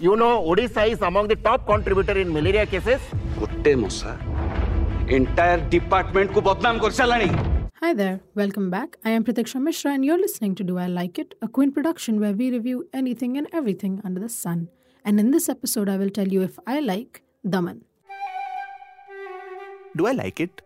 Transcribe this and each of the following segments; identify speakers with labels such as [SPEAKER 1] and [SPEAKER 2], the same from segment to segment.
[SPEAKER 1] You know, Odisha is among the top contributor in malaria cases.
[SPEAKER 2] Gotte mosa. Entire department ko badnaam kar salani.
[SPEAKER 3] Hi there, welcome back. I am Pratikshya Mishra and you're listening to Do I Like It, a Quint production where we review anything and everything under the sun. And in this episode, I will tell you if I like Daman.
[SPEAKER 4] Do I like it?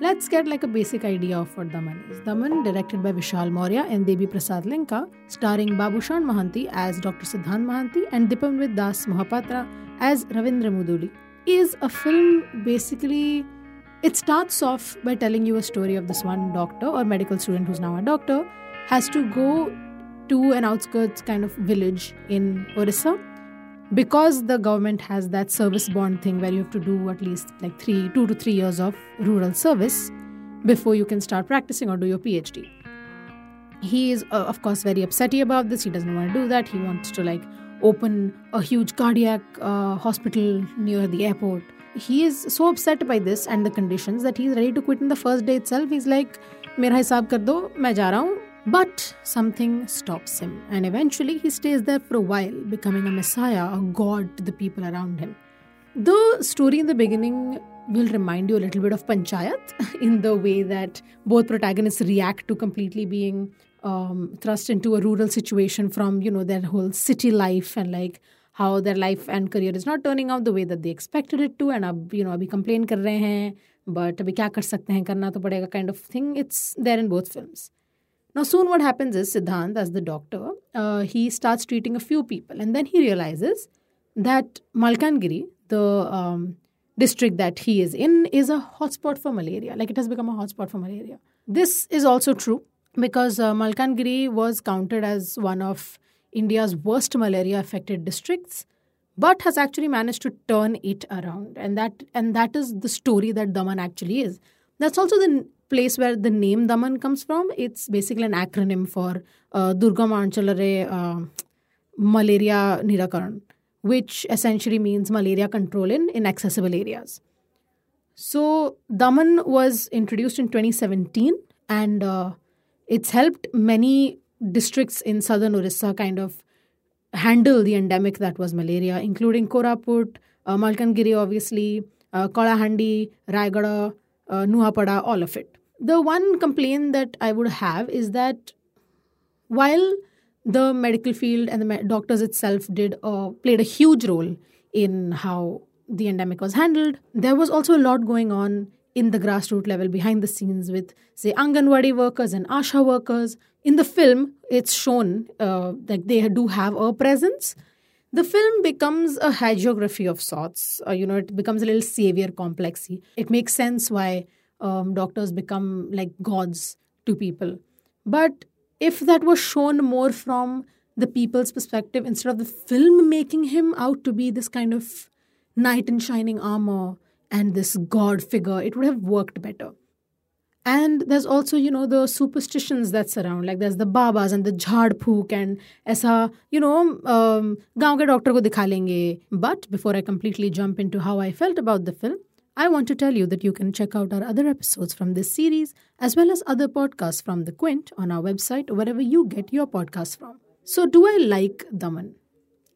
[SPEAKER 3] Let's get like a basic idea of what Daman is. Daman, directed by Vishal Maurya and Devi Prasad Lenka, starring Babushaan Mohanty as Dr. Siddhant Mahanti and Dipanwit Dashmohapatra as Ravindra Muduli, is a film basically. It starts off by telling you a story of this one doctor or medical student who's now a doctor has to go to an outskirts kind of village in Orissa because the government has that service bond thing where you have to do at least like three two to three years of rural service before you can start practicing or do your phd he is uh, of course very upsetty about this he doesn't want to do that he wants to like open a huge cardiac uh, hospital near the airport he is so upset by this and the conditions that he's ready to quit in the first day itself he's like मेरा हिसाब कर दो मैं जा रहा हूँ but something stops him, and eventually he stays there for a while, becoming a messiah, a god to the people around him. The story in the beginning will remind you a little bit of Panchayat in the way that both protagonists react to completely being um, thrust into a rural situation from you know their whole city life and like how their life and career is not turning out the way that they expected it to and ab you know abhi complain kar rahe hain but abhi kya kar sakte hain karna to padega kind of thing it's there in both films now, soon what happens is Siddhant, as the doctor, uh, he starts treating a few people, and then he realizes that Malkangiri, the um, district that he is in, is a hotspot for malaria. Like it has become a hotspot for malaria. This is also true because uh, Malkangiri was counted as one of India's worst malaria affected districts but has actually managed to turn it around and that and that is the story that daman actually is that's also the place where the name Daman comes from. It's basically an acronym for uh, Durgama Anchala re uh, Malaria Nirakaran, which essentially means malaria control in inaccessible areas. So, Daman was introduced in 2017 and uh, it's helped many districts in southern Orissa kind of handle the endemic that was malaria, including Koraput, uh, Malkangiri, obviously, uh, Kalahandi, Rayagada, uh, Nuapada, all of it the one complaint that I would have is that while the medical field and the doctors itself did uh, played a huge role in how the endemic was handled, there was also a lot going on in the grassroots level behind the scenes with say Anganwadi workers and Asha workers. In the film, it's shown uh, that they do have a presence. The film becomes a hagiography of sorts. Uh, you know, it becomes a little savior complexy. It makes sense why um, doctors become like gods to people. But if that was shown more from the people's perspective instead of the film making him out to be this kind of knight in shining armor and this god figure, it would have worked better. And there's also, you know, the superstitions that surround. Like there's the babas and the jhad and aisa, you know, um, gaon ke doctor ko dikha lenge. But before I completely jump into how I felt about the film, I want to tell you that you can check out our other episodes from this series as well as other podcasts from The Quint on our website wherever you get your podcasts from. So, do I like Daman?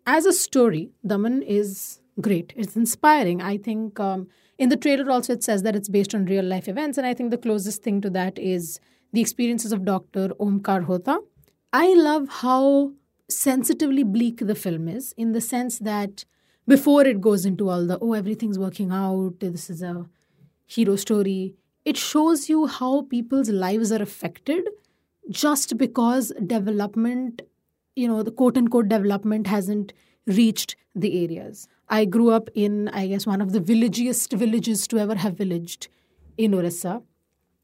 [SPEAKER 3] As a story, Daman is great. It's inspiring. I think um, in the trailer also it says that it's based on real life events, and I think the closest thing to that is the experiences of Dr. Omkar Hota. I love how sensitively bleak the film is in the sense that before it goes into all the oh everything's working out this is a hero story. It shows you how people's lives are affected just because development you know the quote unquote development hasn't reached the areas. I grew up in i guess one of the villagiest villages to ever have villaged in orissa.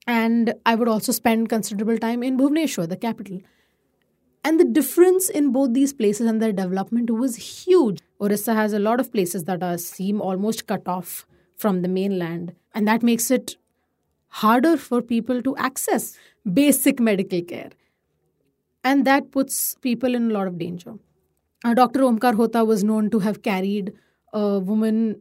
[SPEAKER 3] And i would also spend considerable time in bhubaneswar the capital and the difference in both these places and their development was huge. Orissa has a lot of places that are seem almost cut off from the mainland, and that makes it harder for people to access basic medical care. And that puts people in a lot of danger. Uh, Dr. Omkar Hota was known to have carried a woman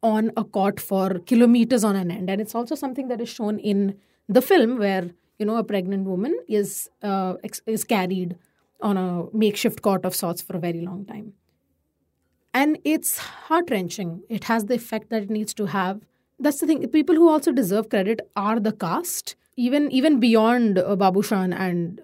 [SPEAKER 3] on a cot for kilometers on an end. And it's also something that is shown in the film where, you know, a pregnant woman is, uh, is carried on a makeshift court of sorts for a very long time. And it's heart wrenching. It has the effect that it needs to have. That's the thing. People who also deserve credit are the cast, even even beyond uh, Babushaan and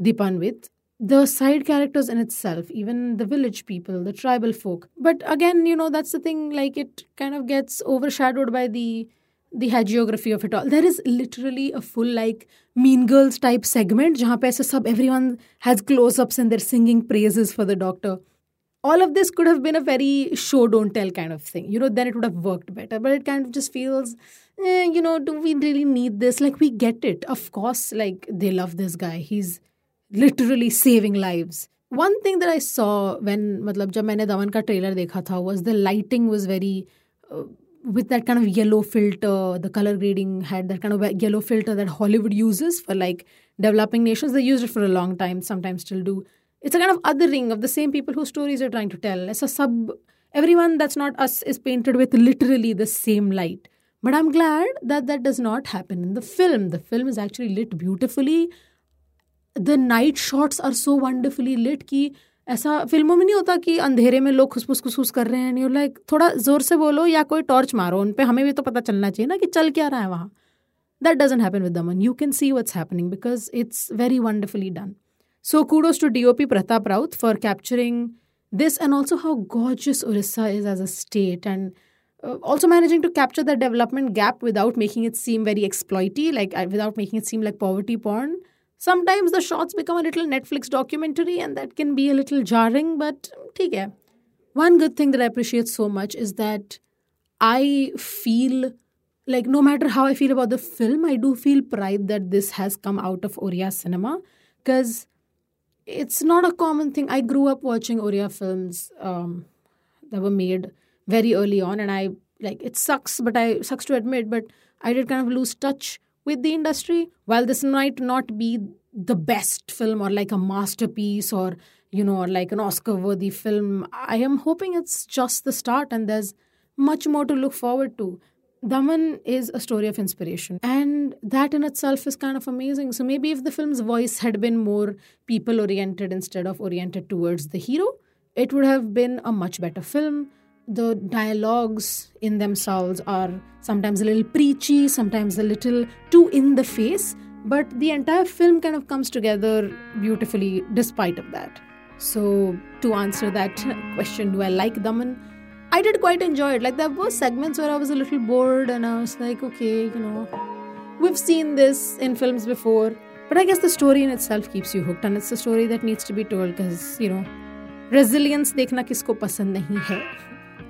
[SPEAKER 3] Dipanwit. The side characters in itself, even the village people, the tribal folk. But again, you know, that's the thing. Like it kind of gets overshadowed by the the hagiography of it all. There is literally a full like Mean Girls type segment जहाँ पे ऐसे सब everyone has close-ups and they're singing praises for the doctor. All of this could have been a very show don't tell kind of thing. You know, then it would have worked better. But it kind of just feels, eh, you know, do we really need this? Like we get it. Of course, like they love this guy. He's literally saving lives. One thing that I saw when मतलब जब मैंने दमन का trailer देखा था was the lighting was very uh, with that kind of yellow filter, the color grading had that kind of yellow filter that Hollywood uses for like developing nations. They used it for a long time, sometimes still do. It's a kind of othering of the same people whose stories you're trying to tell. It's a sub. Everyone that's not us is painted with literally the same light. But I'm glad that that does not happen in the film. The film is actually lit beautifully. The night shots are so wonderfully lit कि ऐसा फ़िल्मों में नहीं होता कि अंधेरे में लोग खुसफुस खुसफुस कर रहे हैं, नहीं लाइक थोड़ा ज़ोर से बोलो या कोई टॉर्च मारो, उन पर हमें भी तो पता चलना चाहिए ना कि चल क्या रहा है वहाँ। That doesn't happen with them you can see what's happening because it's very wonderfully done so kudos to D O P Pratap Raut for capturing this and also how gorgeous Orissa is as a state and also managing to capture the development gap without making it seem very exploitative like without making it seem like poverty pond Sometimes the shots become a little Netflix documentary and that can be a little jarring, but okay. One good thing that I appreciate so much is that I feel like no matter how I feel about the film, I do feel pride that this has come out of Oriya cinema because it's not a common thing. I grew up watching Oriya films um, that were made very early on, and I like it sucks, but I sucks to admit, but I did kind of lose touch with the industry. While this might not be the best film or like a masterpiece or, you know, or like an Oscar worthy film, I am hoping it's just the start and there's much more to look forward to. Daman is a story of inspiration, and that in itself is kind of amazing. So, maybe if the film's voice had been more people oriented instead of oriented towards the hero, it would have been a much better film the dialogues in themselves are sometimes a little preachy, sometimes a little too in the face, but the entire film kind of comes together beautifully despite of that. So to answer that question, do I like Daman? I did quite enjoy it. Like there were segments where I was a little bored and I was like, okay, you know, we've seen this in films before. But I guess the story in itself keeps you hooked and it's a story that needs to be told because, you know, resilience dekhna kisko pasand nahi hai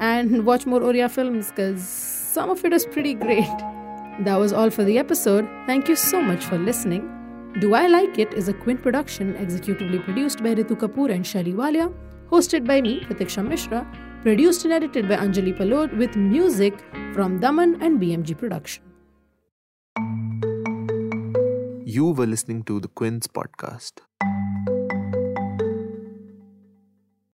[SPEAKER 3] and watch more Oriya films because some of it is pretty great. That was all for the episode. Thank you so much for listening. Do I Like It is a Quint production executively produced by Ritu Kapoor and Shali Walia, hosted by me, Pratikshya Mishra, produced and edited by Anjali Palod with music from Daman and BMG Production.
[SPEAKER 4] You were listening to the Quint's podcast.